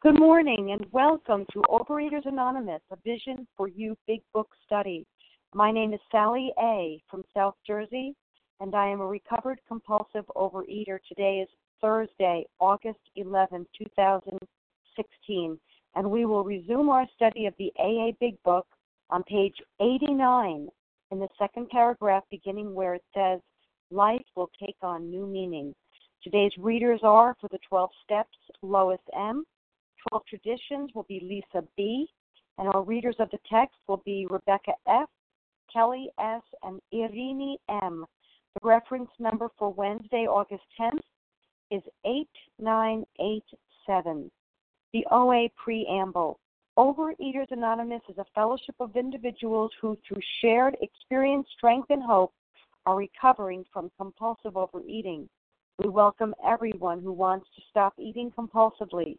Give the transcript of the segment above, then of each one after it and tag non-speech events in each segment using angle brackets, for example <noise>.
Good morning and welcome to Overeaters Anonymous, a Vision for You Big Book Study. My name is Sally A. from South Jersey, and I am a recovered compulsive overeater. Today is Thursday, August 11, 2016, and we will resume our study of the AA Big Book on page 89 in the second paragraph, beginning where it says, Life will take on new meaning. Today's readers are for the 12 steps Lois M. 12 traditions will be Lisa B. And our readers of the text will be Rebecca F., Kelly S., and Irini M. The reference number for Wednesday, August 10th is 8987. The OA Preamble. Overeaters Anonymous is a fellowship of individuals who, through shared experience, strength, and hope, are recovering from compulsive overeating. We welcome everyone who wants to stop eating compulsively.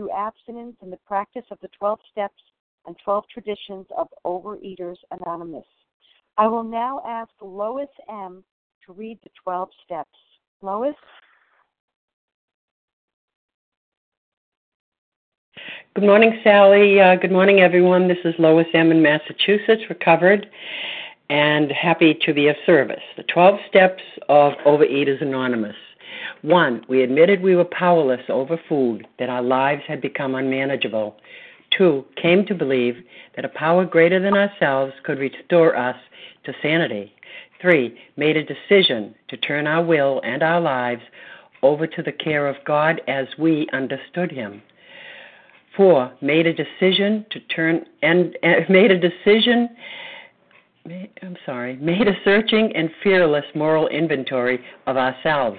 through abstinence and the practice of the 12 steps and 12 traditions of Overeaters Anonymous. I will now ask Lois M. to read the 12 steps. Lois? Good morning, Sally. Uh, good morning, everyone. This is Lois M. in Massachusetts, recovered and happy to be of service. The 12 steps of Overeaters Anonymous. One, we admitted we were powerless over food, that our lives had become unmanageable. Two, came to believe that a power greater than ourselves could restore us to sanity. Three, made a decision to turn our will and our lives over to the care of God as we understood Him. Four, made a decision to turn and, and <laughs> made a decision I'm sorry, made a searching and fearless moral inventory of ourselves.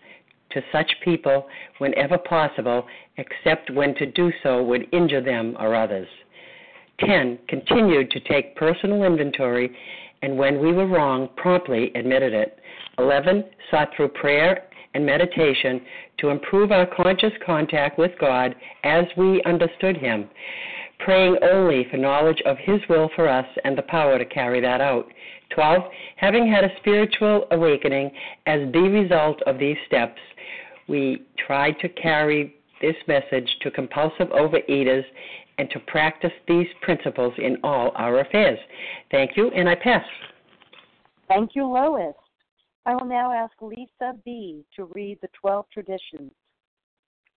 to such people whenever possible, except when to do so would injure them or others. 10. Continued to take personal inventory and when we were wrong, promptly admitted it. 11. Sought through prayer and meditation to improve our conscious contact with God as we understood Him, praying only for knowledge of His will for us and the power to carry that out. 12. Having had a spiritual awakening as the result of these steps, we try to carry this message to compulsive overeaters and to practice these principles in all our affairs. Thank you, and I pass. Thank you, Lois. I will now ask Lisa B. to read the 12 traditions.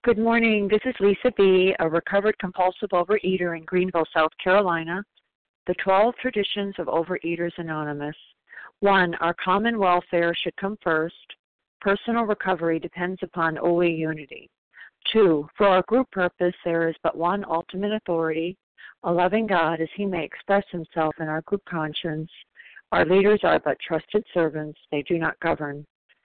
Good morning. This is Lisa B., a recovered compulsive overeater in Greenville, South Carolina. The 12 traditions of Overeaters Anonymous. 1. Our common welfare should come first. Personal recovery depends upon OA unity. Two, for our group purpose, there is but one ultimate authority, a loving God as he may express himself in our group conscience. Our leaders are but trusted servants, they do not govern.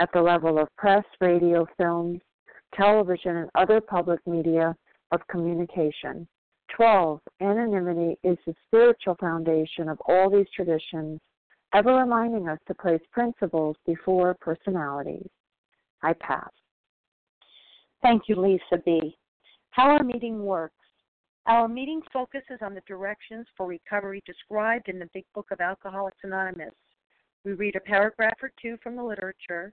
at the level of press, radio, films, television, and other public media of communication. 12. Anonymity is the spiritual foundation of all these traditions, ever reminding us to place principles before personalities. I pass. Thank you, Lisa B. How our meeting works. Our meeting focuses on the directions for recovery described in the Big Book of Alcoholics Anonymous. We read a paragraph or two from the literature,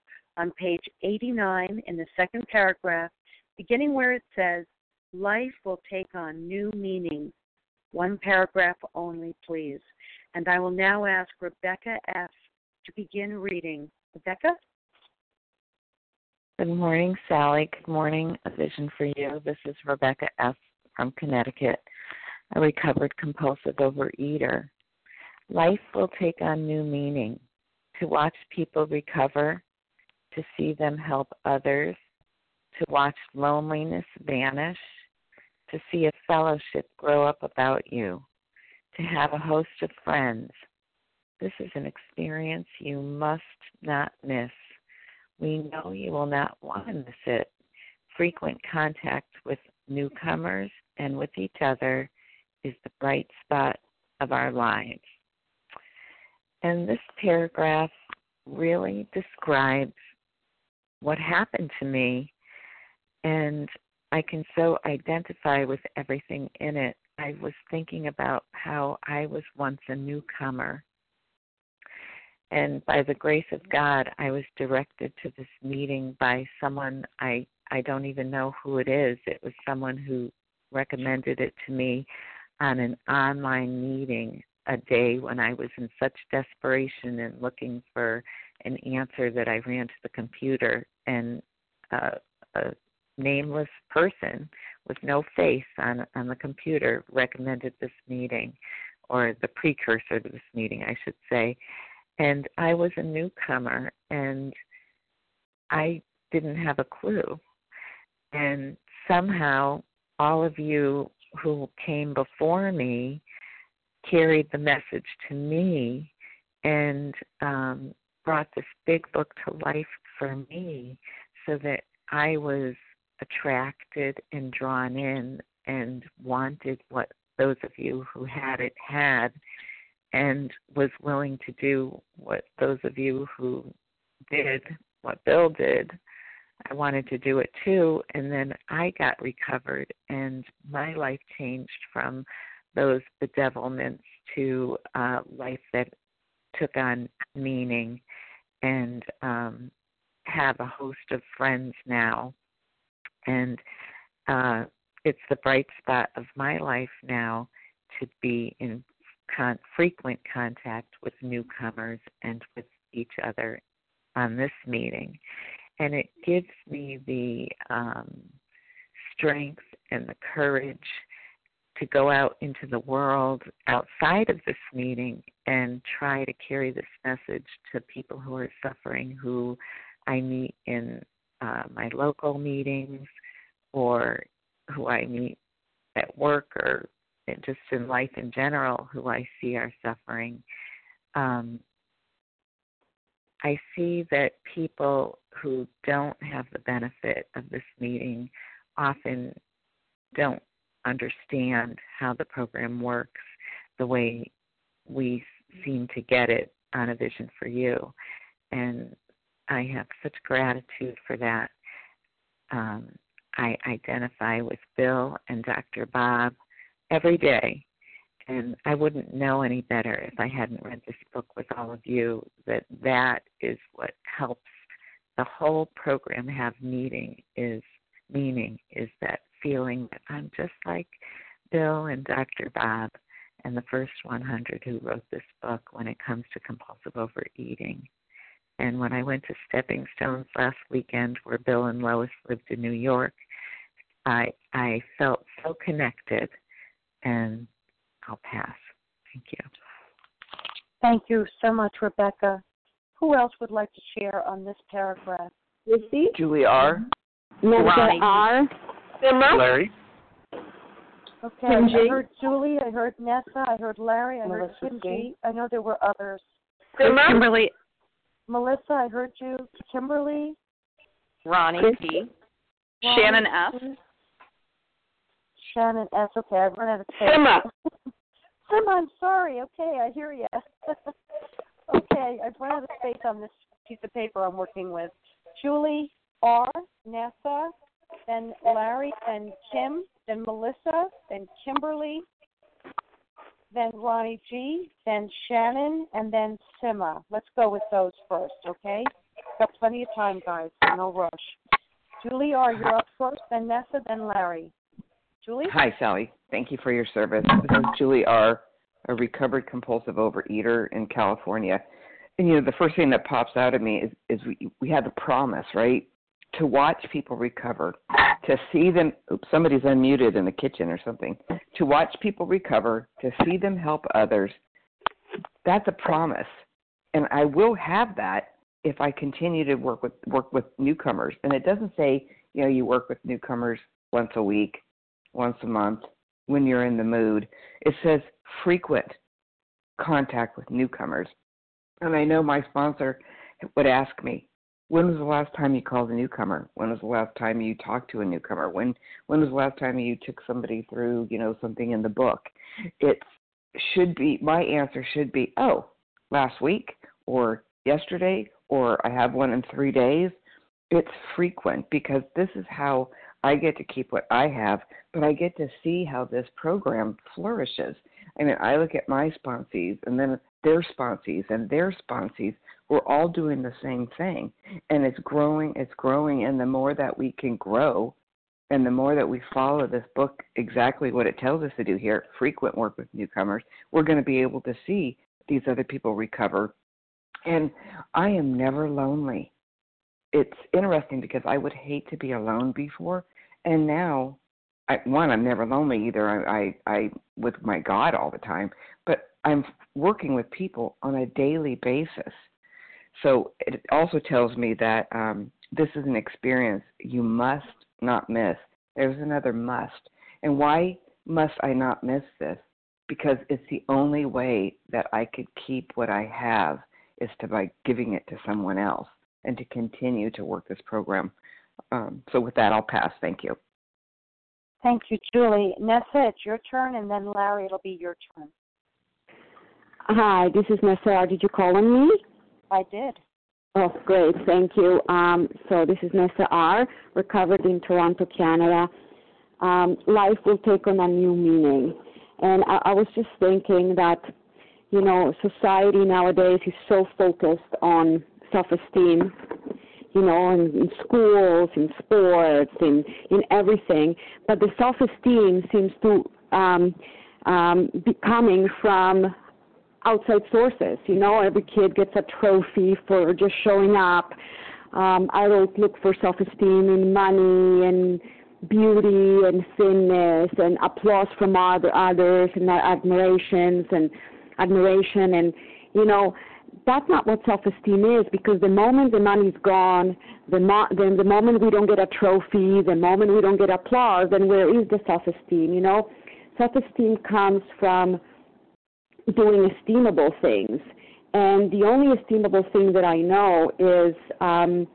on page 89 in the second paragraph, beginning where it says, Life will take on new meaning. One paragraph only, please. And I will now ask Rebecca F. to begin reading. Rebecca? Good morning, Sally. Good morning, A Vision for You. This is Rebecca F. from Connecticut, a recovered compulsive overeater. Life will take on new meaning. To watch people recover to see them help others, to watch loneliness vanish, to see a fellowship grow up about you, to have a host of friends. This is an experience you must not miss. We know you will not want to miss it. Frequent contact with newcomers and with each other is the bright spot of our lives. And this paragraph really describes what happened to me and I can so identify with everything in it. I was thinking about how I was once a newcomer. And by the grace of God, I was directed to this meeting by someone I I don't even know who it is. It was someone who recommended it to me on an online meeting a day when I was in such desperation and looking for an answer that I ran to the computer and uh, a nameless person with no face on on the computer recommended this meeting or the precursor to this meeting I should say. And I was a newcomer and I didn't have a clue. And somehow all of you who came before me carried the message to me and um, brought this big book to life for me so that I was attracted and drawn in and wanted what those of you who had it had and was willing to do what those of you who did what Bill did. I wanted to do it too, and then I got recovered, and my life changed from those bedevilments to a life that took on meaning and um, have a host of friends now. And uh, it's the bright spot of my life now to be in con- frequent contact with newcomers and with each other on this meeting. And it gives me the um, strength and the courage to go out into the world outside of this meeting and try to carry this message to people who are suffering who I meet in uh, my local meetings or who I meet at work or just in life in general who I see are suffering. Um, I see that people who don't have the benefit of this meeting often don't understand how the program works the way we seem to get it on a vision for you. And I have such gratitude for that. Um, I identify with Bill and Dr. Bob every day. And I wouldn't know any better if I hadn't read this book with all of you that that is what helps the whole program have meaning is meaning is that feeling that I'm just like Bill and Dr. Bob and the first 100 who wrote this book when it comes to compulsive overeating. And when I went to Stepping Stones last weekend, where Bill and Lois lived in New York, I I felt so connected, and I'll pass. Thank you. Thank you so much, Rebecca. Who else would like to share on this paragraph? Lucy? Julie R. Nessa R. Emma? Larry. Okay, Kim I G. heard Julie, I heard Nessa, I heard Larry, I heard Melissa Kim G. G. I know there were others. Emma? Kimberly, Melissa, I heard you. Kimberly, Ronnie Chris- P. Shannon F. Shannon S. Okay, I've run out of space. Emma. <laughs> Emma, I'm sorry. Okay, I hear you. <laughs> okay, I've run out of space on this piece of paper I'm working with. Julie R. Nessa, then Larry, then Kim, then Melissa, then Kimberly, then Ronnie G, then Shannon, and then Sima. Let's go with those first, okay? Got plenty of time, guys. No rush. Julie R., you're up first, then Nessa, then Larry. Julie? Hi, Sally. Thank you for your service. This is Julie R., a recovered compulsive overeater in California. And you know, the first thing that pops out at me is, is we we had the promise, right? To watch people recover, to see them. Oops, somebody's unmuted in the kitchen or something. To watch people recover, to see them help others. That's a promise, and I will have that if I continue to work with work with newcomers. And it doesn't say, you know, you work with newcomers once a week, once a month when you're in the mood. It says frequent contact with newcomers. And I know my sponsor would ask me, when was the last time you called a newcomer? When was the last time you talked to a newcomer? When when was the last time you took somebody through, you know, something in the book? It should be my answer should be, oh, last week or yesterday or I have one in 3 days. It's frequent because this is how I get to keep what I have, but I get to see how this program flourishes. I mean, I look at my sponsees and then their sponsees and their sponsees. We're all doing the same thing. And it's growing, it's growing. And the more that we can grow and the more that we follow this book exactly what it tells us to do here frequent work with newcomers we're going to be able to see these other people recover. And I am never lonely. It's interesting because I would hate to be alone before, and now, I, one, I'm never lonely either. I, I, I with my God all the time, but I'm working with people on a daily basis. So it also tells me that um, this is an experience you must not miss. There's another must, and why must I not miss this? Because it's the only way that I could keep what I have is to by giving it to someone else and to continue to work this program. Um, so with that, I'll pass. Thank you. Thank you, Julie. Nessa, it's your turn, and then Larry, it'll be your turn. Hi, this is Nessa R. Did you call on me? I did. Oh, great. Thank you. Um, so this is Nessa R., recovered in Toronto, Canada. Um, life will take on a new meaning. And I, I was just thinking that, you know, society nowadays is so focused on self-esteem you know, in, in schools, in sports, in in everything. But the self-esteem seems to um, um, be coming from outside sources. You know, every kid gets a trophy for just showing up. Um, I don't look for self-esteem in money and beauty and thinness and applause from other others and admirations and admiration and you know that's not what self-esteem is because the moment the money's gone, the mo- then the moment we don't get a trophy, the moment we don't get applause, then where is the self-esteem? You know, self-esteem comes from doing esteemable things, and the only esteemable thing that I know is um,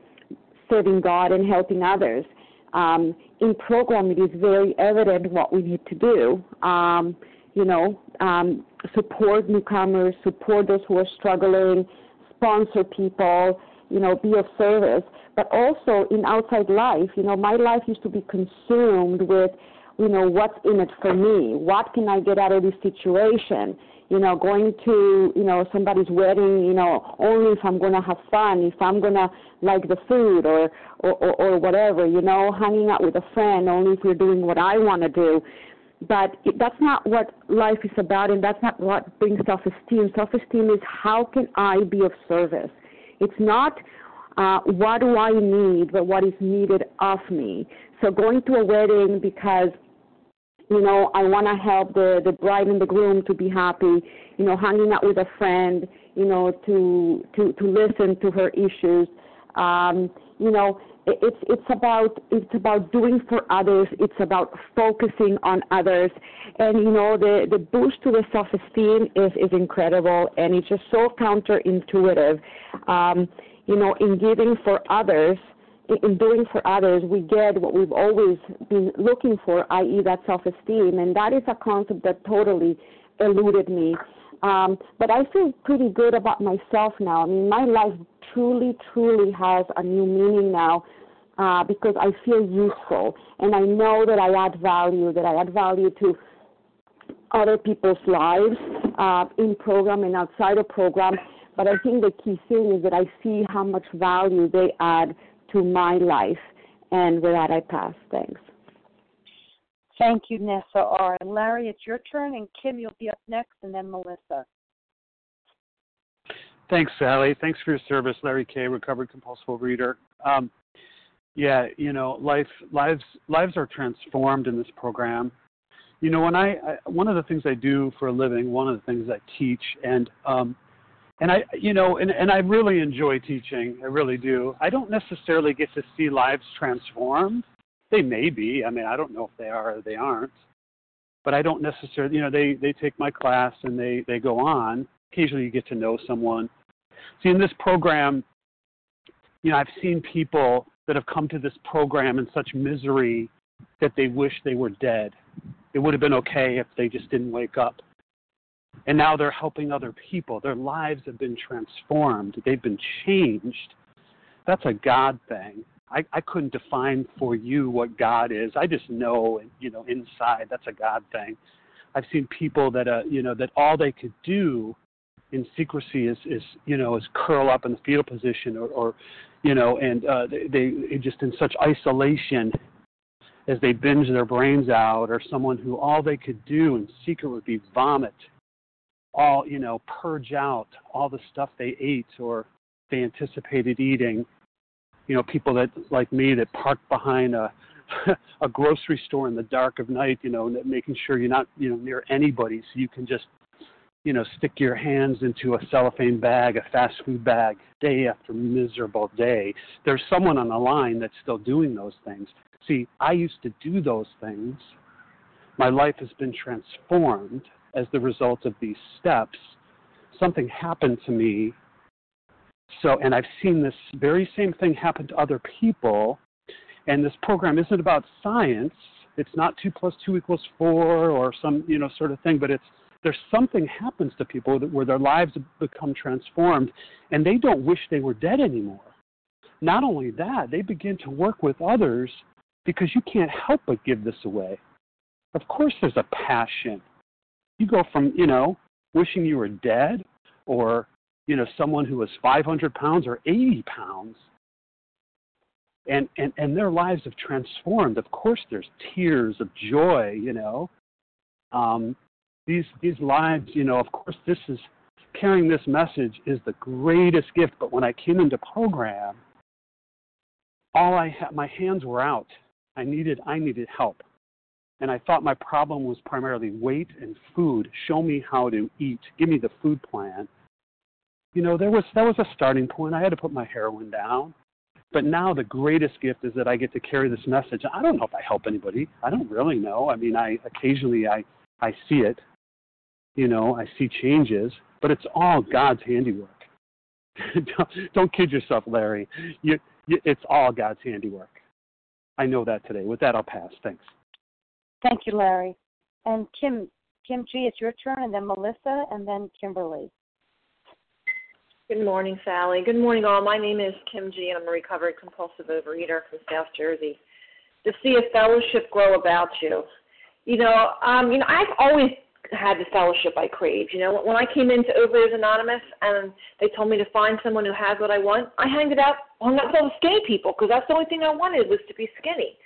serving God and helping others. Um, in program, it is very evident what we need to do. Um, you know, um, support newcomers, support those who are struggling, sponsor people, you know, be of service. But also in outside life, you know, my life used to be consumed with, you know, what's in it for me? What can I get out of this situation? You know, going to, you know, somebody's wedding, you know, only if I'm going to have fun, if I'm going to like the food or, or, or, or whatever, you know, hanging out with a friend only if you're doing what I want to do but that's not what life is about and that's not what brings self-esteem self-esteem is how can i be of service it's not uh, what do i need but what is needed of me so going to a wedding because you know i want to help the the bride and the groom to be happy you know hanging out with a friend you know to to to listen to her issues. Um you know it's it's about it's about doing for others. It's about focusing on others. And you know the the boost to the self esteem is is incredible and it's just so counterintuitive um you know in giving for others in doing for others we get what we've always been looking for i.e. that self esteem and that is a concept that totally eluded me um, but I feel pretty good about myself now. I mean, my life truly, truly has a new meaning now uh, because I feel useful and I know that I add value, that I add value to other people's lives uh, in program and outside of program. But I think the key thing is that I see how much value they add to my life. And with that, I pass. Thanks. Thank you, Nessa R. And Larry, it's your turn, and Kim, you'll be up next, and then Melissa. Thanks, Sally. Thanks for your service, Larry K., recovered compulsive reader. Um, yeah, you know, life lives lives are transformed in this program. You know, when I, I one of the things I do for a living, one of the things I teach, and um, and I, you know, and and I really enjoy teaching. I really do. I don't necessarily get to see lives transformed. They may be. I mean, I don't know if they are or they aren't. But I don't necessarily, you know, they they take my class and they they go on. Occasionally, you get to know someone. See, in this program, you know, I've seen people that have come to this program in such misery that they wish they were dead. It would have been okay if they just didn't wake up. And now they're helping other people. Their lives have been transformed, they've been changed. That's a God thing. I, I couldn't define for you what God is. I just know, you know, inside that's a God thing. I've seen people that, uh, you know, that all they could do in secrecy is, is you know, is curl up in the fetal position or, or you know, and uh, they, they just in such isolation as they binge their brains out, or someone who all they could do in secret would be vomit, all you know, purge out all the stuff they ate or they anticipated eating. You know, people that like me that park behind a <laughs> a grocery store in the dark of night, you know, making sure you're not, you know, near anybody, so you can just you know, stick your hands into a cellophane bag, a fast food bag, day after miserable day. There's someone on the line that's still doing those things. See, I used to do those things. My life has been transformed as the result of these steps. Something happened to me. So, and I've seen this very same thing happen to other people. And this program isn't about science. It's not two plus two equals four or some, you know, sort of thing, but it's there's something happens to people where their lives become transformed and they don't wish they were dead anymore. Not only that, they begin to work with others because you can't help but give this away. Of course, there's a passion. You go from, you know, wishing you were dead or, you know, someone who was 500 pounds or 80 pounds. and and and their lives have transformed. Of course, there's tears of joy, you know. Um, these these lives, you know. Of course, this is carrying this message is the greatest gift. But when I came into program, all I had, my hands were out. I needed I needed help, and I thought my problem was primarily weight and food. Show me how to eat. Give me the food plan. You know, there was that was a starting point. I had to put my heroin down. But now the greatest gift is that I get to carry this message. I don't know if I help anybody. I don't really know. I mean, I occasionally I I see it. You know, I see changes, but it's all God's handiwork. <laughs> don't, don't kid yourself, Larry. You, you, it's all God's handiwork. I know that today. With that, I'll pass. Thanks. Thank you, Larry. And Kim, Kim G, it's your turn, and then Melissa, and then Kimberly. Good morning, Sally. Good morning, all. My name is Kim G, and I'm a recovered compulsive overeater from South Jersey. To see a fellowship grow about you, you know, um, you know, I've always had the fellowship I craved. You know, when I came into Overeaters Anonymous and they told me to find someone who has what I want, I hung it out, hung with all the skinny people because that's the only thing I wanted was to be skinny.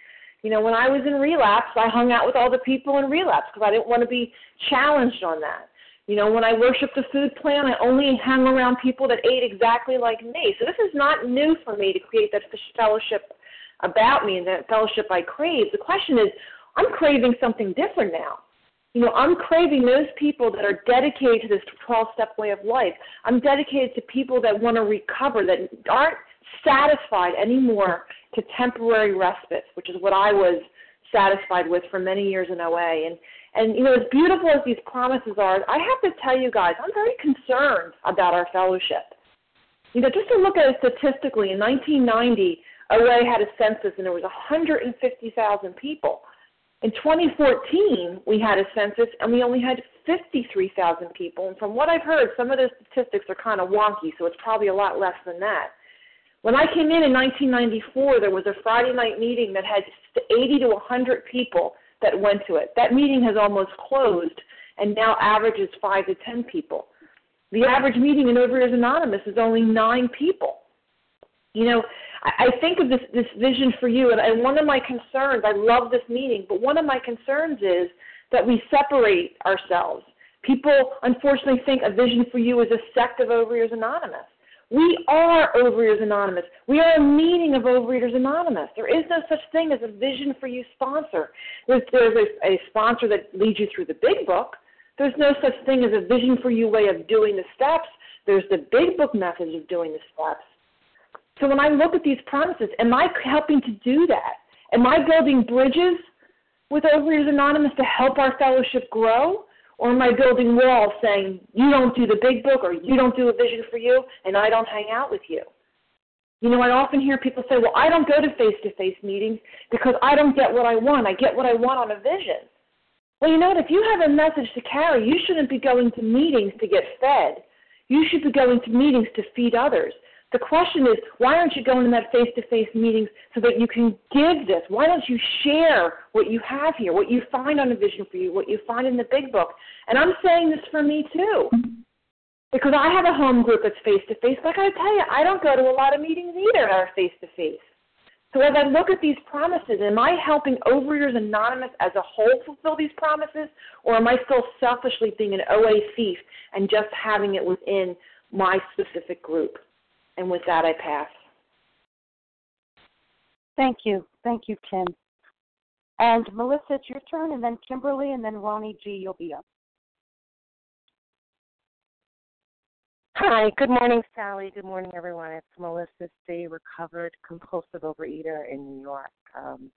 You know, when I was in relapse, I hung out with all the people in relapse because I didn't want to be challenged on that. You know, when I worshiped the food plan, I only hung around people that ate exactly like me. So this is not new for me to create that fellowship about me and that fellowship I crave. The question is, I'm craving something different now. You know, I'm craving those people that are dedicated to this 12 step way of life. I'm dedicated to people that want to recover, that aren't satisfied anymore to temporary respite, which is what I was satisfied with for many years in OA. And and you know, as beautiful as these promises are, I have to tell you guys, I'm very concerned about our fellowship. You know, just to look at it statistically, in 1990, OA had a census and there was 150,000 people. In 2014, we had a census and we only had 53,000 people. And from what I've heard, some of those statistics are kind of wonky, so it's probably a lot less than that. When I came in in 1994, there was a Friday night meeting that had 80 to 100 people that went to it. That meeting has almost closed and now averages 5 to 10 people. The average meeting in Overeaters Anonymous is only nine people. You know, I, I think of this this vision for you, and, and one of my concerns. I love this meeting, but one of my concerns is that we separate ourselves. People unfortunately think a vision for you is a sect of Overeaters Anonymous. We are Overeaters Anonymous. We are a meeting of Overeaters Anonymous. There is no such thing as a Vision for You sponsor. There's, there's a, a sponsor that leads you through the big book. There's no such thing as a Vision for You way of doing the steps. There's the big book method of doing the steps. So when I look at these promises, am I helping to do that? Am I building bridges with Overeaters Anonymous to help our fellowship grow? Or my building wall saying, you don't do the big book or you don't do a vision for you and I don't hang out with you? You know, I often hear people say, well, I don't go to face to face meetings because I don't get what I want. I get what I want on a vision. Well, you know what? If you have a message to carry, you shouldn't be going to meetings to get fed. You should be going to meetings to feed others. The question is, why aren't you going to that face to face meetings so that you can give this? Why don't you share what you have here, what you find on a vision for you, what you find in the big book? And I'm saying this for me too. Because I have a home group that's face to face, but I tell you, I don't go to a lot of meetings either that are face to face. So as I look at these promises, am I helping Overeaters Anonymous as a whole fulfill these promises, or am I still selfishly being an OA thief and just having it within my specific group? And with that, I pass. Thank you. Thank you, Kim. And Melissa, it's your turn, and then Kimberly, and then Ronnie G, you'll be up. Hi, good morning, Sally. Good morning, everyone. It's Melissa C., recovered compulsive overeater in New York. Um,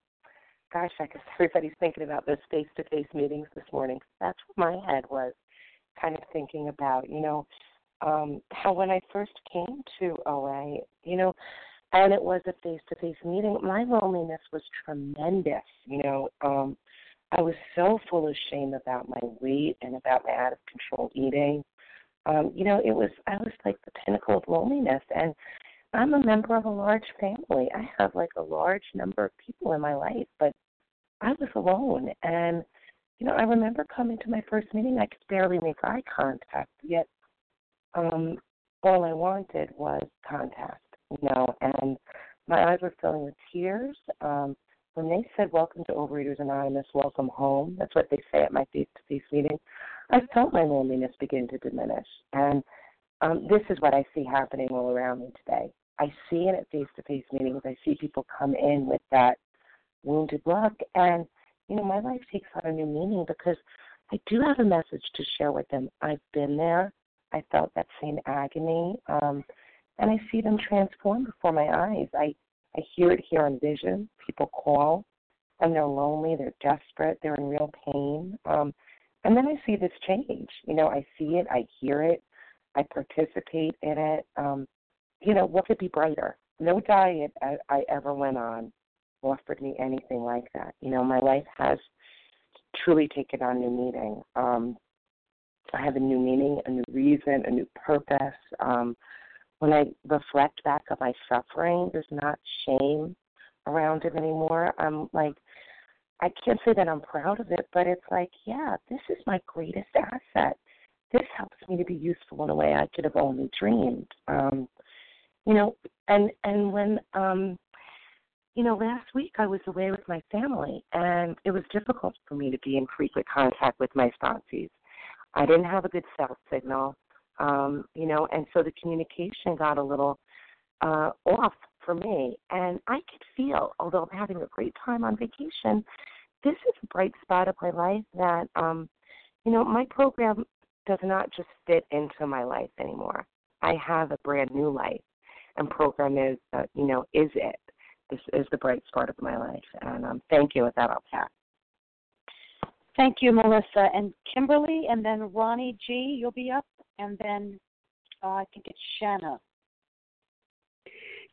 gosh, I guess everybody's thinking about those face to face meetings this morning. That's what my head was kind of thinking about. You know, um, how when I first came to OA, you know, and it was a face to face meeting, my loneliness was tremendous. You know, um, I was so full of shame about my weight and about my out of control eating. Um, you know, it was I was like the pinnacle of loneliness and I'm a member of a large family. I have like a large number of people in my life, but I was alone and you know, I remember coming to my first meeting, I could barely make eye contact, yet um, all I wanted was contact, you know, and my eyes were filling with tears. Um, when they said, Welcome to Overeaters Anonymous, welcome home, that's what they say at my face to face meeting, I felt my loneliness begin to diminish. And um, this is what I see happening all around me today. I see it at face to face meetings. I see people come in with that wounded look. And, you know, my life takes on a new meaning because I do have a message to share with them. I've been there. I felt that same agony. Um, and I see them transform before my eyes. I, I hear it here on vision. People call and they're lonely, they're desperate, they're in real pain. Um, and then I see this change. You know, I see it, I hear it, I participate in it. Um, you know, what could be brighter? No diet I, I ever went on offered me anything like that. You know, my life has truly taken on new meaning. Um, I have a new meaning, a new reason, a new purpose. Um, when I reflect back on my suffering, there's not shame around it anymore. I'm like, I can't say that I'm proud of it, but it's like, yeah, this is my greatest asset. This helps me to be useful in a way I could have only dreamed. Um, you know, and and when um, you know, last week I was away with my family, and it was difficult for me to be in frequent contact with my sponsees. I didn't have a good cell signal, um, you know, and so the communication got a little uh, off for me. And I could feel, although I'm having a great time on vacation, this is a bright spot of my life that, um, you know, my program does not just fit into my life anymore. I have a brand new life, and program is, uh, you know, is it. This is the bright spot of my life. And um, thank you. With that, I'll pass. Thank you, Melissa. And Kimberly, and then Ronnie G, you'll be up, and then uh, I think it's Shanna.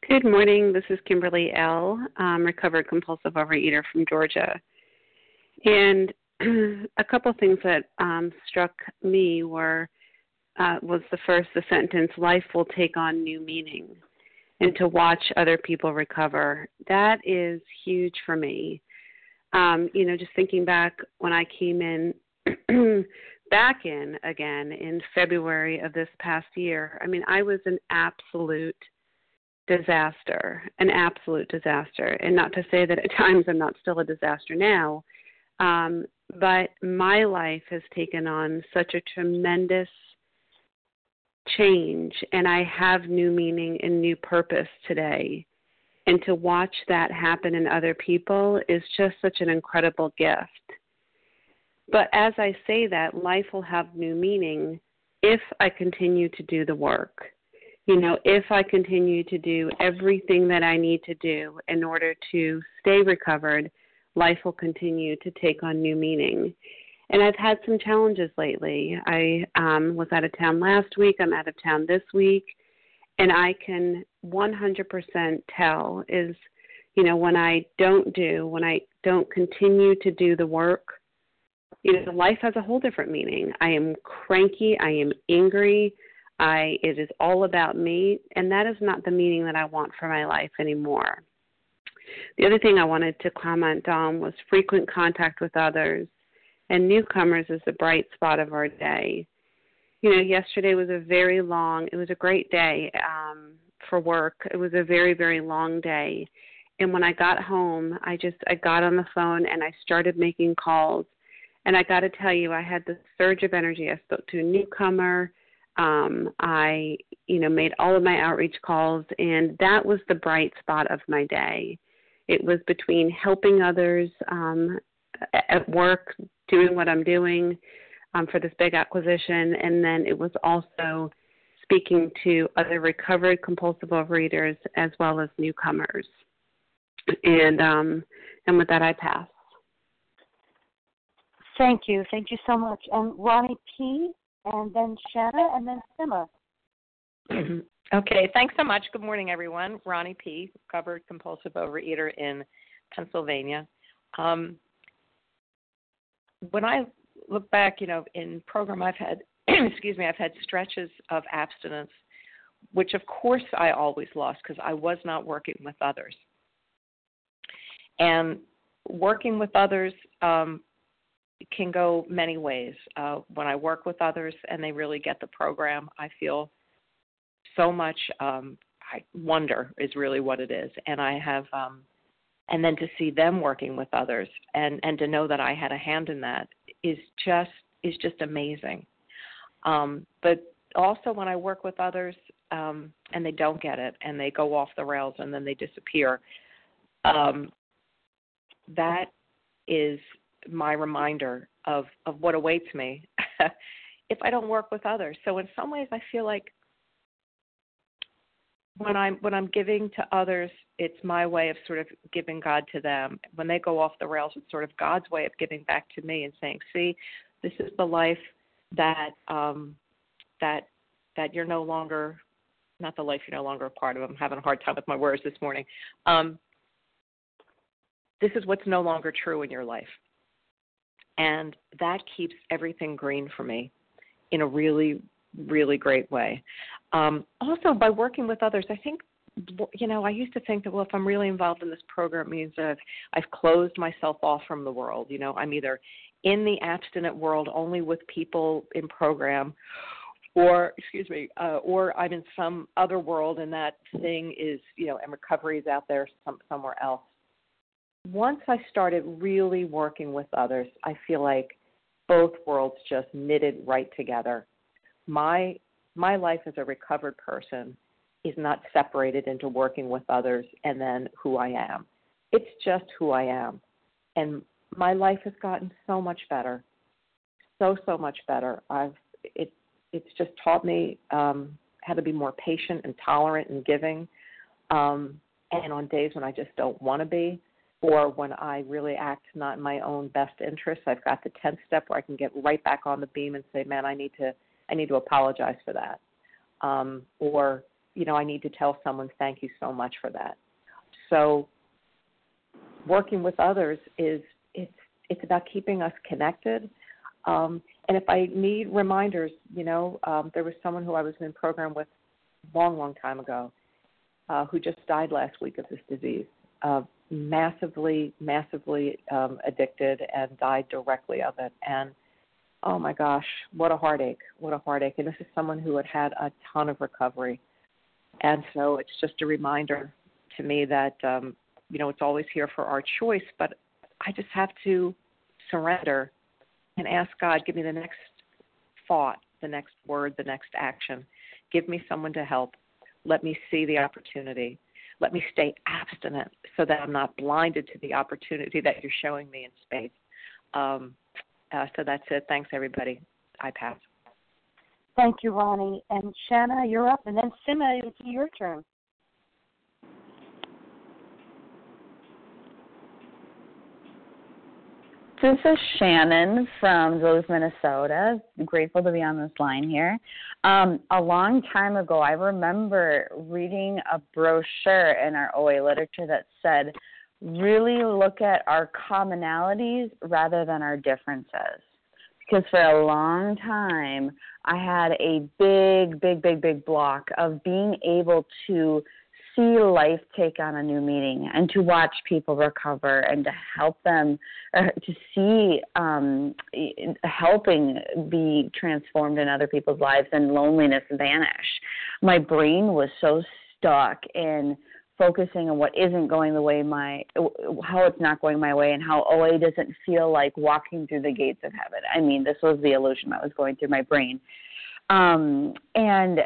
Good morning. This is Kimberly L., um, recovered compulsive overeater from Georgia. And <clears throat> a couple things that um, struck me were uh, was the first the sentence life will take on new meaning and to watch other people recover that is huge for me um, you know just thinking back when i came in <clears throat> back in again in february of this past year i mean i was an absolute disaster an absolute disaster and not to say that at <laughs> times i'm not still a disaster now um, but my life has taken on such a tremendous change, and I have new meaning and new purpose today. And to watch that happen in other people is just such an incredible gift. But as I say that, life will have new meaning if I continue to do the work. You know, if I continue to do everything that I need to do in order to stay recovered life will continue to take on new meaning. And I've had some challenges lately. I um, was out of town last week, I'm out of town this week, and I can 100% tell is, you know, when I don't do, when I don't continue to do the work, you know, life has a whole different meaning. I am cranky, I am angry, I it is all about me, and that is not the meaning that I want for my life anymore. The other thing I wanted to comment on was frequent contact with others and newcomers is the bright spot of our day. You know, yesterday was a very long, it was a great day um, for work. It was a very, very long day. And when I got home, I just I got on the phone and I started making calls. And I got to tell you, I had this surge of energy. I spoke to a newcomer. Um, I, you know, made all of my outreach calls, and that was the bright spot of my day. It was between helping others um, at work, doing what I'm doing um, for this big acquisition, and then it was also speaking to other recovered compulsive overeaters as well as newcomers. And um, and with that, I pass. Thank you, thank you so much. And Ronnie P. And then Shanna, and then Sima. <clears throat> Okay, thanks so much. Good morning, everyone. Ronnie P., recovered compulsive overeater in Pennsylvania. Um, when I look back, you know, in program I've had, <clears throat> excuse me, I've had stretches of abstinence, which of course I always lost because I was not working with others. And working with others um, can go many ways. Uh, when I work with others and they really get the program, I feel so much um, I wonder is really what it is. And I have um and then to see them working with others and and to know that I had a hand in that is just is just amazing. Um but also when I work with others um and they don't get it and they go off the rails and then they disappear um that is my reminder of of what awaits me <laughs> if I don't work with others. So in some ways I feel like when I'm when I'm giving to others, it's my way of sort of giving God to them. When they go off the rails, it's sort of God's way of giving back to me and saying, "See, this is the life that um, that that you're no longer not the life you're no longer a part of. I'm having a hard time with my words this morning. Um, this is what's no longer true in your life, and that keeps everything green for me in a really really great way. Um, also, by working with others, I think you know, I used to think that well, if I'm really involved in this program, it means that I've, I've closed myself off from the world. You know, I'm either in the abstinent world only with people in program, or excuse me, uh, or I'm in some other world and that thing is you know, and recovery is out there some, somewhere else. Once I started really working with others, I feel like both worlds just knitted right together my my life as a recovered person is not separated into working with others and then who I am. It's just who I am. And my life has gotten so much better. So so much better. I've it it's just taught me um how to be more patient and tolerant and giving. Um and on days when I just don't want to be or when I really act not in my own best interest, I've got the 10th step where I can get right back on the beam and say, "Man, I need to I need to apologize for that. Um, or, you know, I need to tell someone thank you so much for that. So working with others is it's about keeping us connected. Um, and if I need reminders, you know, um, there was someone who I was in program with long, long time ago uh, who just died last week of this disease. Uh, massively, massively um, addicted and died directly of it. And oh my gosh, what a heartache, what a heartache. And this is someone who had had a ton of recovery. And so it's just a reminder to me that, um, you know, it's always here for our choice, but I just have to surrender and ask God, give me the next thought, the next word, the next action. Give me someone to help. Let me see the opportunity. Let me stay abstinent so that I'm not blinded to the opportunity that you're showing me in space. Um, uh, so that's it. Thanks, everybody. I pass. Thank you, Ronnie. And Shanna, you're up. And then Sima, it's your turn. This is Shannon from Rose, Minnesota. Grateful to be on this line here. Um, a long time ago, I remember reading a brochure in our OA literature that said really look at our commonalities rather than our differences. Because for a long time, I had a big, big, big, big block of being able to see life take on a new meaning and to watch people recover and to help them uh, to see um, helping be transformed in other people's lives and loneliness vanish. My brain was so stuck in focusing on what isn't going the way my how it's not going my way and how OA doesn't feel like walking through the gates of heaven. I mean, this was the illusion that was going through my brain. Um, and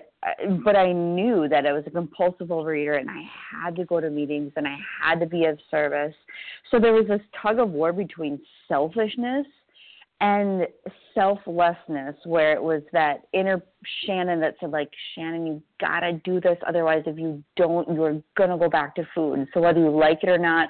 but I knew that I was a compulsive overeater and I had to go to meetings and I had to be of service. So there was this tug of war between selfishness and selflessness where it was that inner Shannon that said like Shannon you got to do this otherwise if you don't you're going to go back to food. So whether you like it or not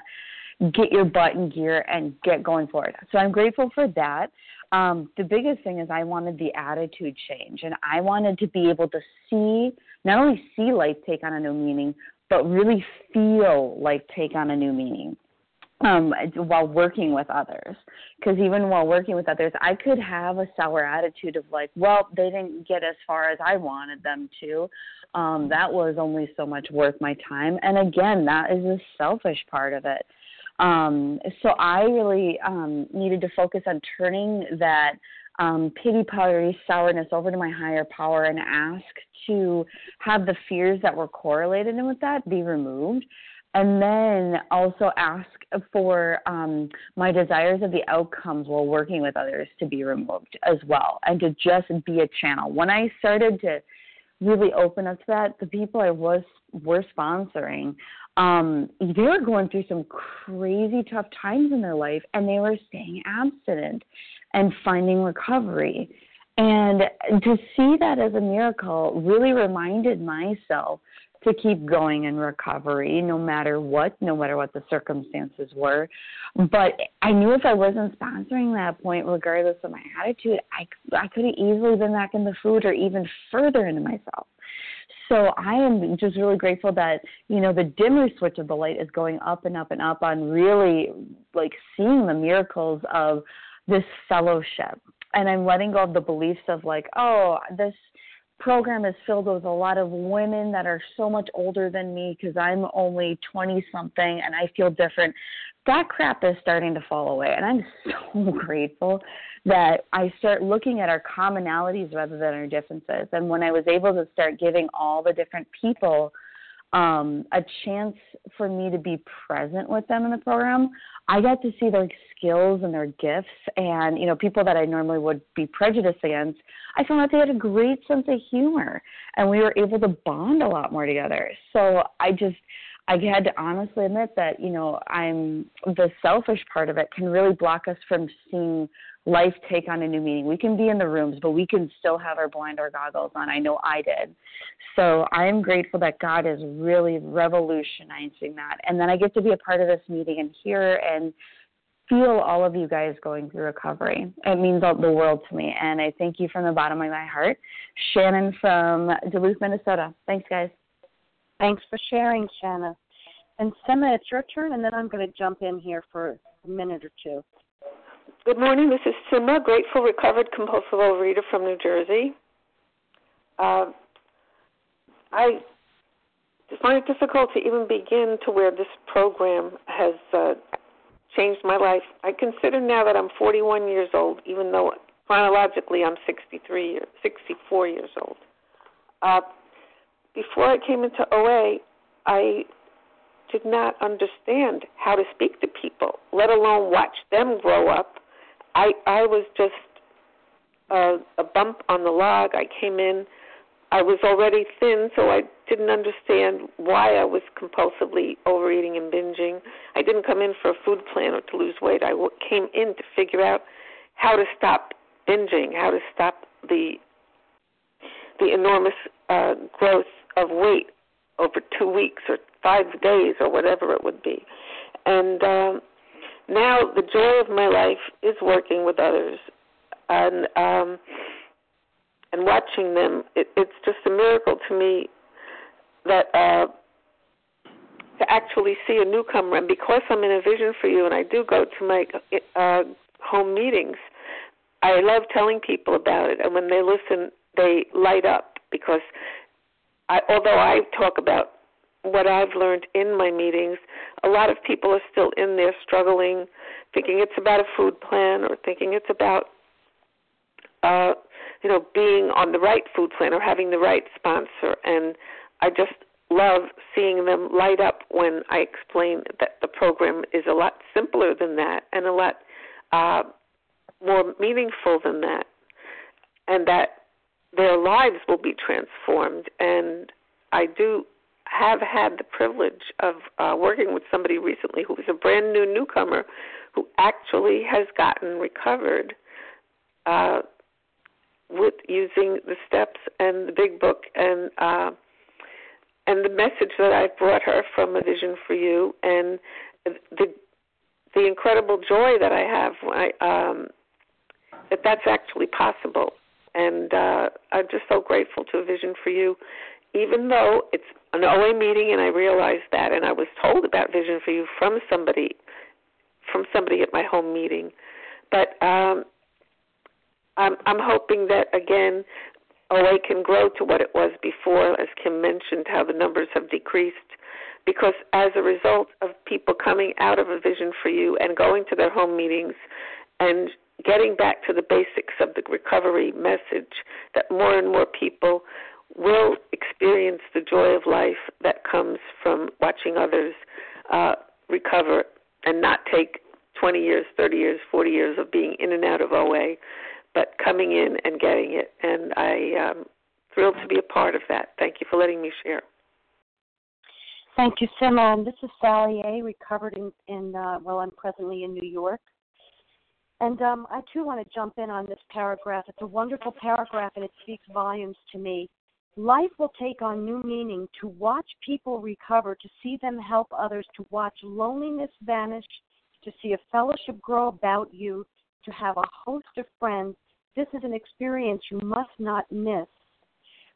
get your butt in gear and get going for it. So I'm grateful for that. Um, the biggest thing is I wanted the attitude change and I wanted to be able to see not only see life take on a new meaning but really feel life take on a new meaning um, while working with others. Because even while working with others, I could have a sour attitude of like, well, they didn't get as far as I wanted them to. Um, that was only so much worth my time. And again, that is the selfish part of it. Um, so I really um, needed to focus on turning that um, pity party sourness over to my higher power and ask to have the fears that were correlated with that be removed. And then also ask for um, my desires of the outcomes while working with others to be removed as well and to just be a channel. When i started to really open up to that the people i was were sponsoring um, they were going through some crazy tough times in their life and they were staying abstinent and finding recovery. And to see that as a miracle really reminded myself to keep going in recovery no matter what, no matter what the circumstances were. But I knew if I wasn't sponsoring that point, regardless of my attitude, I, I could have easily been back in the food or even further into myself. So I am just really grateful that, you know, the dimmer switch of the light is going up and up and up on really like seeing the miracles of this fellowship. And I'm letting go of the beliefs of like, oh, this program is filled with a lot of women that are so much older than me because I'm only 20 something and I feel different. That crap is starting to fall away. And I'm <laughs> so grateful that I start looking at our commonalities rather than our differences. And when I was able to start giving all the different people um, a chance for me to be present with them in the program, I got to see their skills and their gifts and, you know, people that I normally would be prejudiced against. I found out they had a great sense of humor and we were able to bond a lot more together. So I just, I had to honestly admit that, you know, I'm the selfish part of it can really block us from seeing life take on a new meaning. We can be in the rooms, but we can still have our blind or goggles on. I know I did. So I am grateful that God is really revolutionizing that. And then I get to be a part of this meeting and hear and feel all of you guys going through recovery. It means the world to me. And I thank you from the bottom of my heart. Shannon from Duluth, Minnesota. Thanks, guys. Thanks for sharing, Shannon. And Sima, it's your turn, and then I'm going to jump in here for a minute or two. Good morning. This is Sima, grateful recovered compulsive overeater from New Jersey. Uh, I find it difficult to even begin to where this program has uh, changed my life. I consider now that I'm 41 years old, even though chronologically I'm 63 years, 64 years old. Uh, before I came into OA, I did not understand how to speak to people, let alone watch them grow up I I was just a, a bump on the log. I came in. I was already thin, so I didn't understand why I was compulsively overeating and binging. I didn't come in for a food plan or to lose weight. I came in to figure out how to stop binging, how to stop the the enormous uh, growth of weight over two weeks or five days or whatever it would be. And um, now the joy of my life is working with others and um and watching them. It, it's just a miracle to me that uh to actually see a newcomer. And because I'm in a vision for you and I do go to my uh home meetings I love telling people about it. And when they listen they light up because I although I talk about what I've learned in my meetings, a lot of people are still in there struggling, thinking it's about a food plan or thinking it's about uh you know being on the right food plan or having the right sponsor. And I just love seeing them light up when I explain that the program is a lot simpler than that and a lot uh more meaningful than that and that their lives will be transformed. And I do have had the privilege of uh, working with somebody recently who was a brand new newcomer who actually has gotten recovered uh, with using the steps and the big book and uh, and the message that I brought her from a vision for you. And the the incredible joy that I have when I um, that that's actually possible. And uh, I'm just so grateful to a vision for you even though it's an OA meeting and I realized that and I was told about Vision for You from somebody from somebody at my home meeting. But um I'm I'm hoping that again OA can grow to what it was before, as Kim mentioned, how the numbers have decreased. Because as a result of people coming out of a vision for you and going to their home meetings and getting back to the basics of the recovery message that more and more people will experience the joy of life that comes from watching others uh, recover and not take 20 years, 30 years, 40 years of being in and out of OA, but coming in and getting it. And I am thrilled to be a part of that. Thank you for letting me share. Thank you, Simone. This is Sally A. Recovered in, in uh, well, I'm presently in New York. And um, I too want to jump in on this paragraph. It's a wonderful paragraph and it speaks volumes to me. Life will take on new meaning to watch people recover, to see them help others, to watch loneliness vanish, to see a fellowship grow about you, to have a host of friends. This is an experience you must not miss.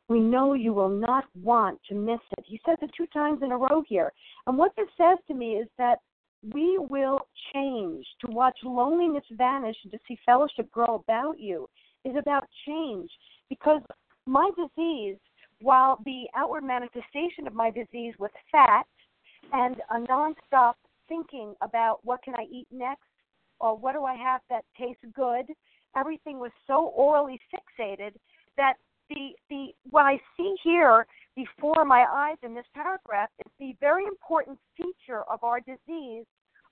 We know you will not want to miss it. He says it two times in a row here. And what this says to me is that we will change. To watch loneliness vanish and to see fellowship grow about you is about change. Because my disease, while the outward manifestation of my disease was fat and a nonstop thinking about what can I eat next or what do I have that tastes good, everything was so orally fixated that the the what I see here before my eyes in this paragraph is the very important feature of our disease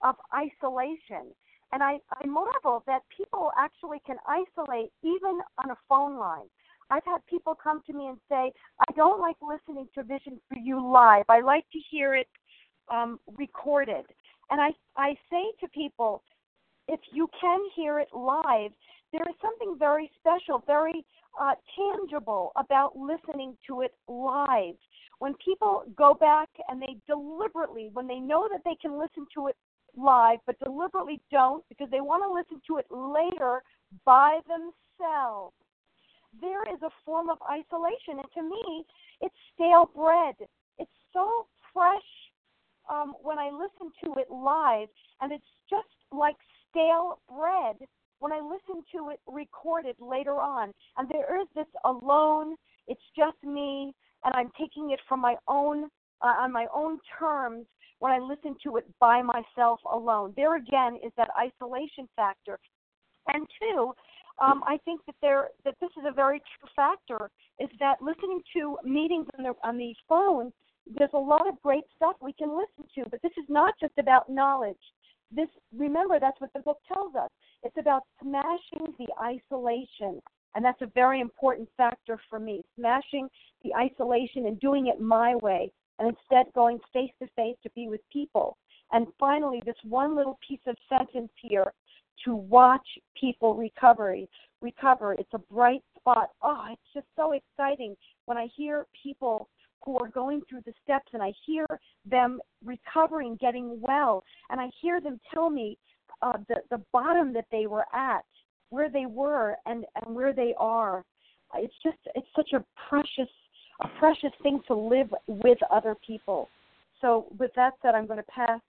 of isolation. And I, I marvel that people actually can isolate even on a phone line. I've had people come to me and say, I don't like listening to Vision for You live. I like to hear it um, recorded. And I, I say to people, if you can hear it live, there is something very special, very uh, tangible about listening to it live. When people go back and they deliberately, when they know that they can listen to it live, but deliberately don't because they want to listen to it later by themselves, there is a form of isolation. And to me, it's stale bread. It's so fresh um, when I listen to it live, and it's just like stale bread when I listen to it recorded later on. And there is this alone, it's just me, and I'm taking it from my own uh, on my own terms when I listen to it by myself alone. There again is that isolation factor. And two, um, I think that there that this is a very true factor is that listening to meetings on the on the phone there's a lot of great stuff we can listen to, but this is not just about knowledge. This remember that's what the book tells us. It's about smashing the isolation. And that's a very important factor for me. Smashing the isolation and doing it my way and instead going face to face to be with people. And finally, this one little piece of sentence here to watch people recovery recover. It's a bright spot. Oh, it's just so exciting when I hear people who are going through the steps and I hear them recovering, getting well, and I hear them tell me uh, the the bottom that they were at, where they were, and and where they are. It's just it's such a precious a precious thing to live with other people. So with that said, I'm going to pass,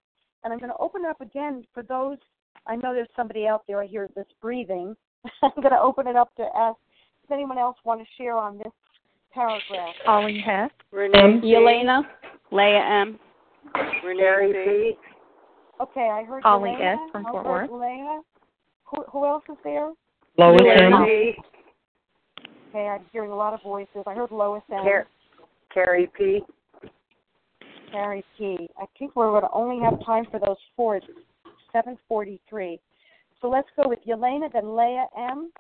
and I'm going to open it up again for those. I know there's somebody out there. I hear this breathing. <laughs> I'm going to open it up to ask. Does anyone else want to share on this paragraph. Holly Hess. Renee Yelena. Leah M. Renee C. Okay, I heard Holly Yelena. S. from Fort Worth. Leah. Who, who else is there? Lois M. Okay, I'm hearing a lot of voices. I heard Lois M. Car- Carrie P. Carrie P. I think we're going to only have time for those four. It's 7:43. So let's go with Yelena, then Leah M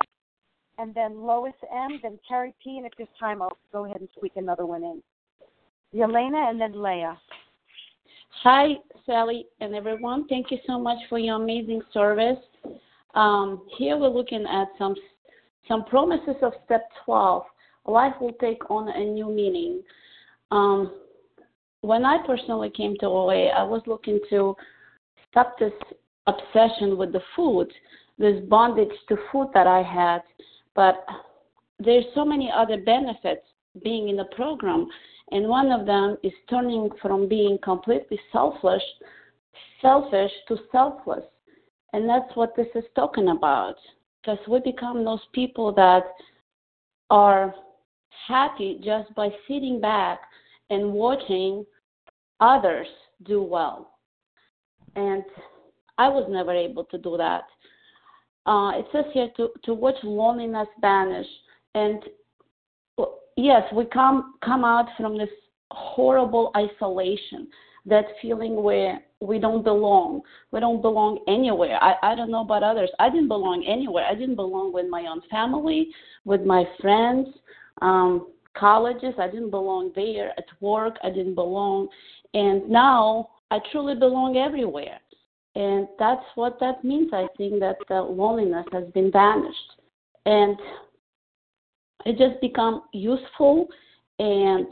and then Lois M, then Carrie P, and at this time I'll go ahead and squeak another one in. Yelena and then Leah. Hi, Sally and everyone. Thank you so much for your amazing service. Um, here we're looking at some some promises of step 12. Life will take on a new meaning. Um, when I personally came to OA, I was looking to stop this obsession with the food, this bondage to food that I had, but there's so many other benefits being in the program, and one of them is turning from being completely selfish, selfish to selfless, and that's what this is talking about. Because we become those people that are happy just by sitting back and watching others do well. And I was never able to do that. uh, it says here to, to watch loneliness vanish. And yes, we come come out from this horrible isolation, that feeling where we don't belong. We don't belong anywhere. I, I don't know about others. I didn't belong anywhere. I didn't belong with my own family, with my friends, um, colleges. I didn't belong there. At work, I didn't belong. And now I truly belong everywhere. And that's what that means. I think that the loneliness has been banished. And it just become useful and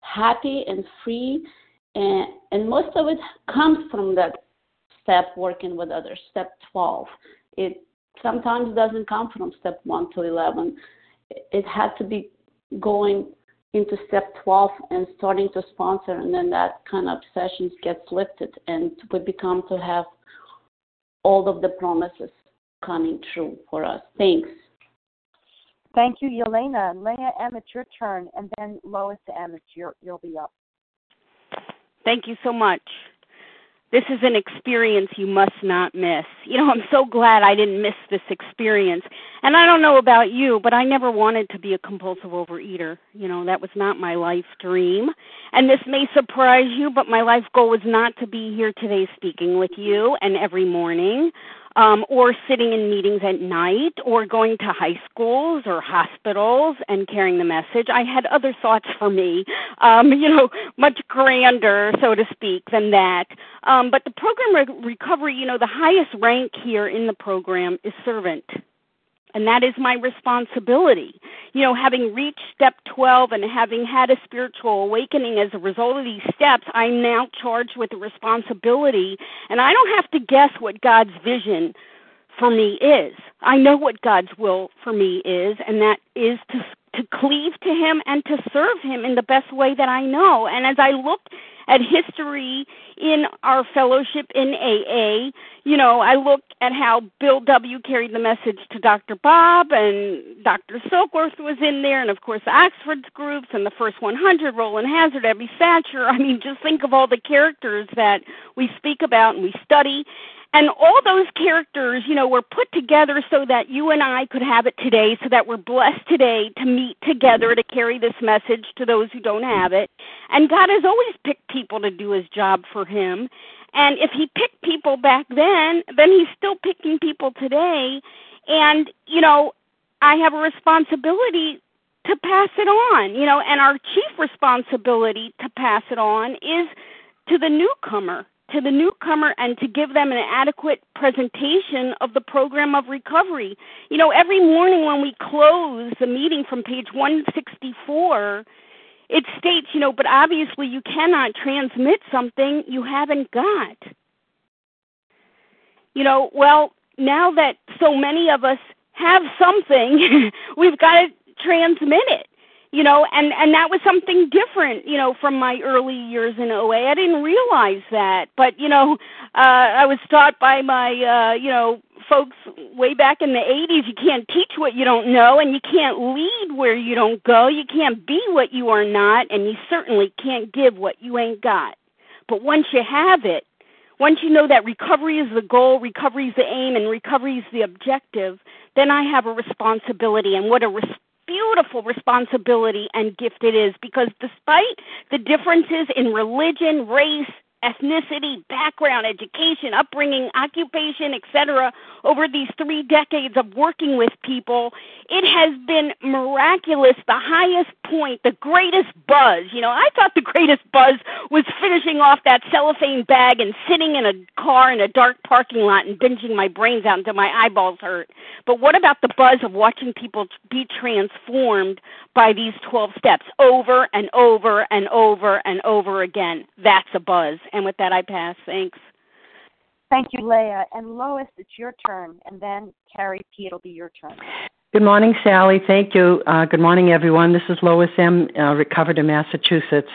happy and free and and most of it comes from that step working with others step 12 it sometimes doesn't come from step 1 to 11 it had to be going into step 12 and starting to sponsor and then that kind of sessions gets lifted and we become to have all of the promises coming true for us thanks Thank you, Yelena. Leah M, it's your turn, and then Lois M, it's your, you'll be up. Thank you so much. This is an experience you must not miss. You know, I'm so glad I didn't miss this experience. And I don't know about you, but I never wanted to be a compulsive overeater. You know, that was not my life dream. And this may surprise you, but my life goal was not to be here today speaking with you and every morning um, or sitting in meetings at night, or going to high schools or hospitals and carrying the message. I had other thoughts for me, um, <laughs> you know, much grander, so to speak, than that. Um, but the program re- recovery, you know, the highest rank here in the program is servant and that is my responsibility. You know, having reached step 12 and having had a spiritual awakening as a result of these steps, I'm now charged with the responsibility, and I don't have to guess what God's vision for me is. I know what God's will for me is, and that is to to cleave to him and to serve him in the best way that I know. And as I look at history in our fellowship in AA, you know, I look at how Bill W. carried the message to Dr. Bob, and Dr. Silkworth was in there, and of course Oxford's groups and the First 100, Rowland Hazard, Ebby Thacher. I mean, just think of all the characters that we speak about and we study. And all those characters, you know, were put together so that you and I could have it today, so that we're blessed today to meet together to carry this message to those who don't have it. And God has always picked people to do his job for him. And if he picked people back then, then he's still picking people today. And, you know, I have a responsibility to pass it on, you know, and our chief responsibility to pass it on is to the newcomer to the newcomer and to give them an adequate presentation of the program of recovery. You know, every morning when we close the meeting from page 164, it states, you know, but obviously you cannot transmit something you haven't got. You know, well, now that so many of us have something, <laughs> we've got to transmit it you know and and that was something different you know from my early years in OA I didn't realize that but you know uh I was taught by my uh you know folks way back in the 80s you can't teach what you don't know and you can't lead where you don't go. You can't be what you are not and you certainly can't give what you ain't got. But once you have it once you know that recovery is the goal recovery is the aim and recovery is the objective then I have a responsibility and what a res- beautiful responsibility and gift it is because despite the differences in religion, race, ethnicity, background, education, upbringing, occupation, etc. over these 3 decades of working with people, it has been miraculous, the highest point, the greatest buzz. You know, I thought the greatest buzz was finishing off that cellophane bag and sitting in a car in a dark parking lot and binging my brains out until my eyeballs hurt. But what about the buzz of watching people be transformed by these 12 steps over and over and over and over again? That's a buzz. And with that, I pass. Thanks. Thank you, Leah. And Lois, it's your turn. And then Carrie P, it'll be your turn. Good morning, Sally. Thank you. Uh, good morning, everyone. This is Lois M., uh, recovered in Massachusetts.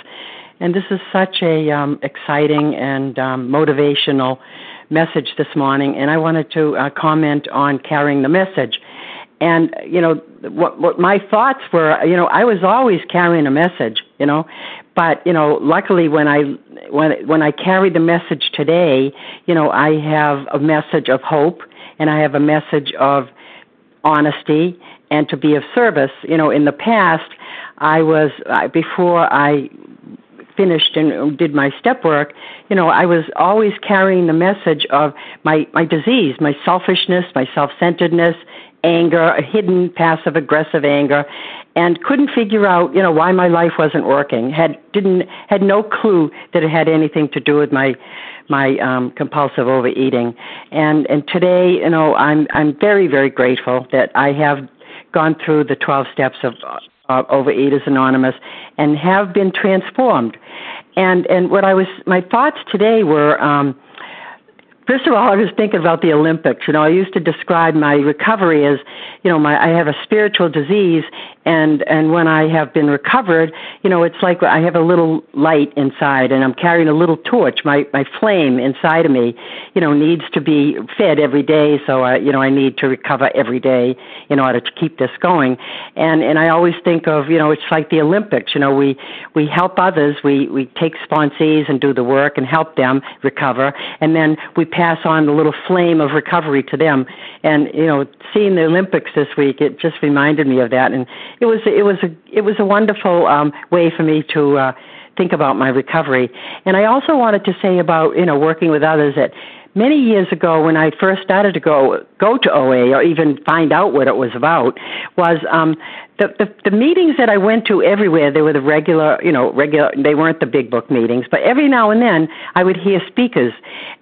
And this is such a um, exciting and um, motivational message this morning. And I wanted to uh, comment on carrying the message. And you know what? What my thoughts were. You know, I was always carrying a message. You know, but you know, luckily when I when when I carry the message today, you know, I have a message of hope and I have a message of honesty and to be of service. You know, in the past, I was before I finished and did my step work, you know, I was always carrying the message of my my disease, my selfishness, my self-centeredness, anger, a hidden passive aggressive anger, and couldn't figure out, you know, why my life wasn't working. Had didn't had no clue that it had anything to do with my my um compulsive overeating. And and today, you know, I'm I'm very very grateful that I have gone through the 12 steps of uh, Overeaters Anonymous and have been transformed. And and what I was my thoughts today were um First of all, I was thinking about the Olympics. You know, I used to describe my recovery as, you know, my I have a spiritual disease, and and when I have been recovered, you know, it's like I have a little light inside, and I'm carrying a little torch. My my flame inside of me, you know, needs to be fed every day. So I, you know, I need to recover every day in order to keep this going. And and I always think of, you know, it's like the Olympics. You know, we we help others, we we take sponsees and do the work and help them recover, and then we pass on the little flame of recovery to them. And you know, seeing the Olympics this week, it just reminded me of that, and it was it was a it was a wonderful um, way for me to. Uh, think about my recovery and i also wanted to say about you know working with others that many years ago when I first started to go go to OA or even find out what it was about was um the, the the meetings that I went to everywhere they were the regular you know regular they weren't the big book meetings but every now and then I would hear speakers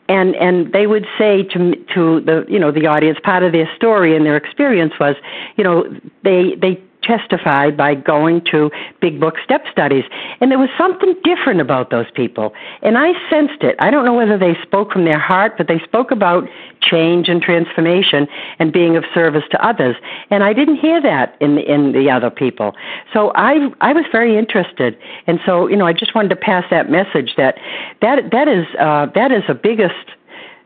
and and they would say to to the you know the audience part of their story and their experience was you know they they testified by going to big book step studies. And there was something different about those people. And I sensed it. I don't know whether they spoke from their heart, but they spoke about change and transformation and being of service to others. And I didn't hear that in the, in the other people. So I I was very interested. And so, you know, I just wanted to pass that message that that that is uh that is the biggest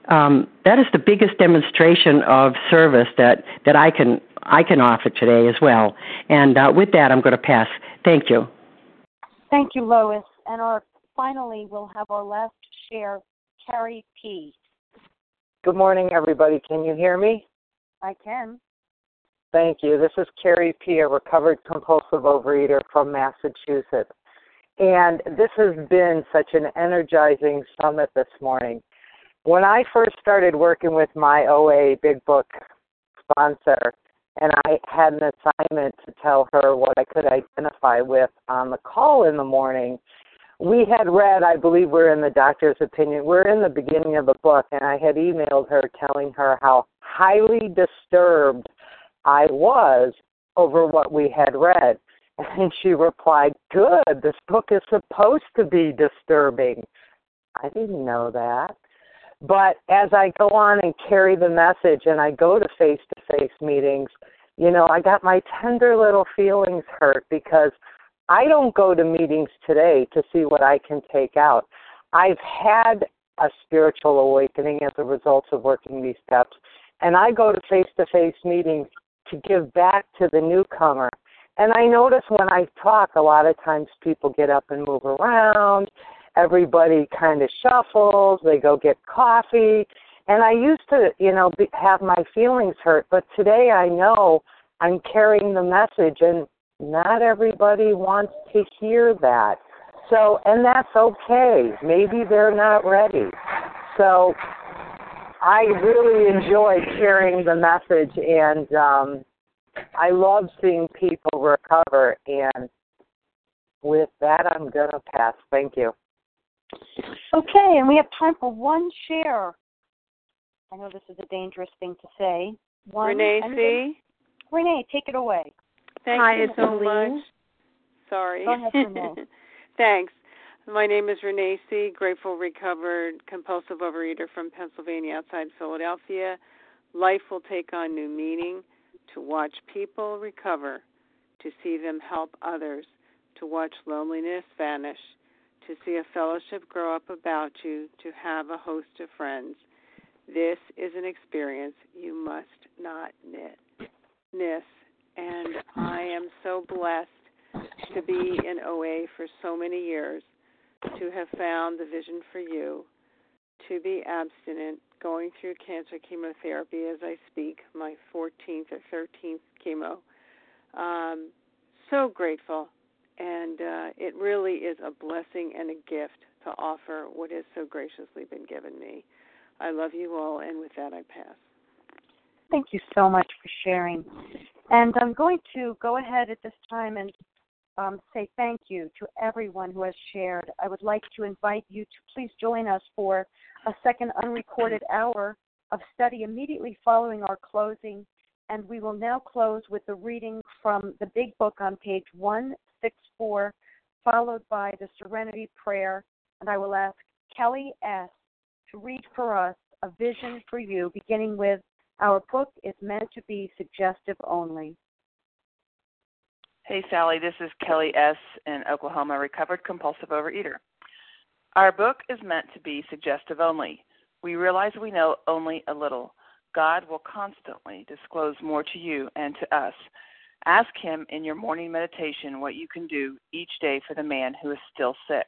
um, that is the biggest demonstration of service that, that I can I can offer today as well. And uh, with that, I'm going to pass. Thank you. Thank you, Lois. And our finally, we'll have our last share, Carrie P. Good morning, everybody. Can you hear me? I can. Thank you. This is Carrie P., a recovered compulsive overeater from Massachusetts. And this has been such an energizing summit this morning. When I first started working with my OA Big Book sponsor, and I had an assignment to tell her what I could identify with on the call in the morning. We had read, I believe we're in the doctor's opinion, we're in the beginning of the book, and I had emailed her telling her how highly disturbed I was over what we had read. <laughs> And she replied, Good, this book is supposed to be disturbing. I didn't know that. But as I go on and carry the message and I go to face to face meetings, you know, I got my tender little feelings hurt because I don't go to meetings today to see what I can take out. I've had a spiritual awakening as a result of working these steps, and I go to face to face meetings to give back to the newcomer. And I notice when I talk, a lot of times people get up and move around everybody kind of shuffles, they go get coffee. And I used to, you know, be, have my feelings hurt, but today I know I'm carrying the message and not everybody wants to hear that. So, and that's okay. Maybe they're not ready. So, I really enjoy carrying the message and um I love seeing people recover and with that I'm going to pass. Thank you. Okay, and we have time for one share. I know this is a dangerous thing to say. One, Renee C. Renee, take it away. Thank Hi, you so Eileen. much. Sorry. Go ahead, Renee. <laughs> Thanks. My name is Renee C., grateful, recovered, compulsive overeater from Pennsylvania outside Philadelphia. Life will take on new meaning to watch people recover, to see them help others, to watch loneliness vanish, to see a fellowship grow up about you, to have a host of friends. This is an experience you must not miss. And I am so blessed to be in OA for so many years, to have found the vision for you to be abstinent, going through cancer chemotherapy as I speak, my 14th or 13th chemo. Um, so grateful. And uh, it really is a blessing and a gift to offer what has so graciously been given me. I love you all, and with that, I pass. Thank you so much for sharing. And I'm going to go ahead at this time and um, say thank you to everyone who has shared. I would like to invite you to please join us for a second unrecorded hour of study immediately following our closing. And we will now close with the reading from the Big Book on page 164, followed by the Serenity Prayer. And I will ask Kelly S. read for us a vision for you, beginning with Our book is meant to be suggestive only. Hey, Sally, this is Kelly S. in Oklahoma, recovered compulsive overeater. Our book is meant to be suggestive only. We realize we know only a little. God will constantly disclose more to you and to us. Ask Him in your morning meditation what you can do each day for the man who is still sick.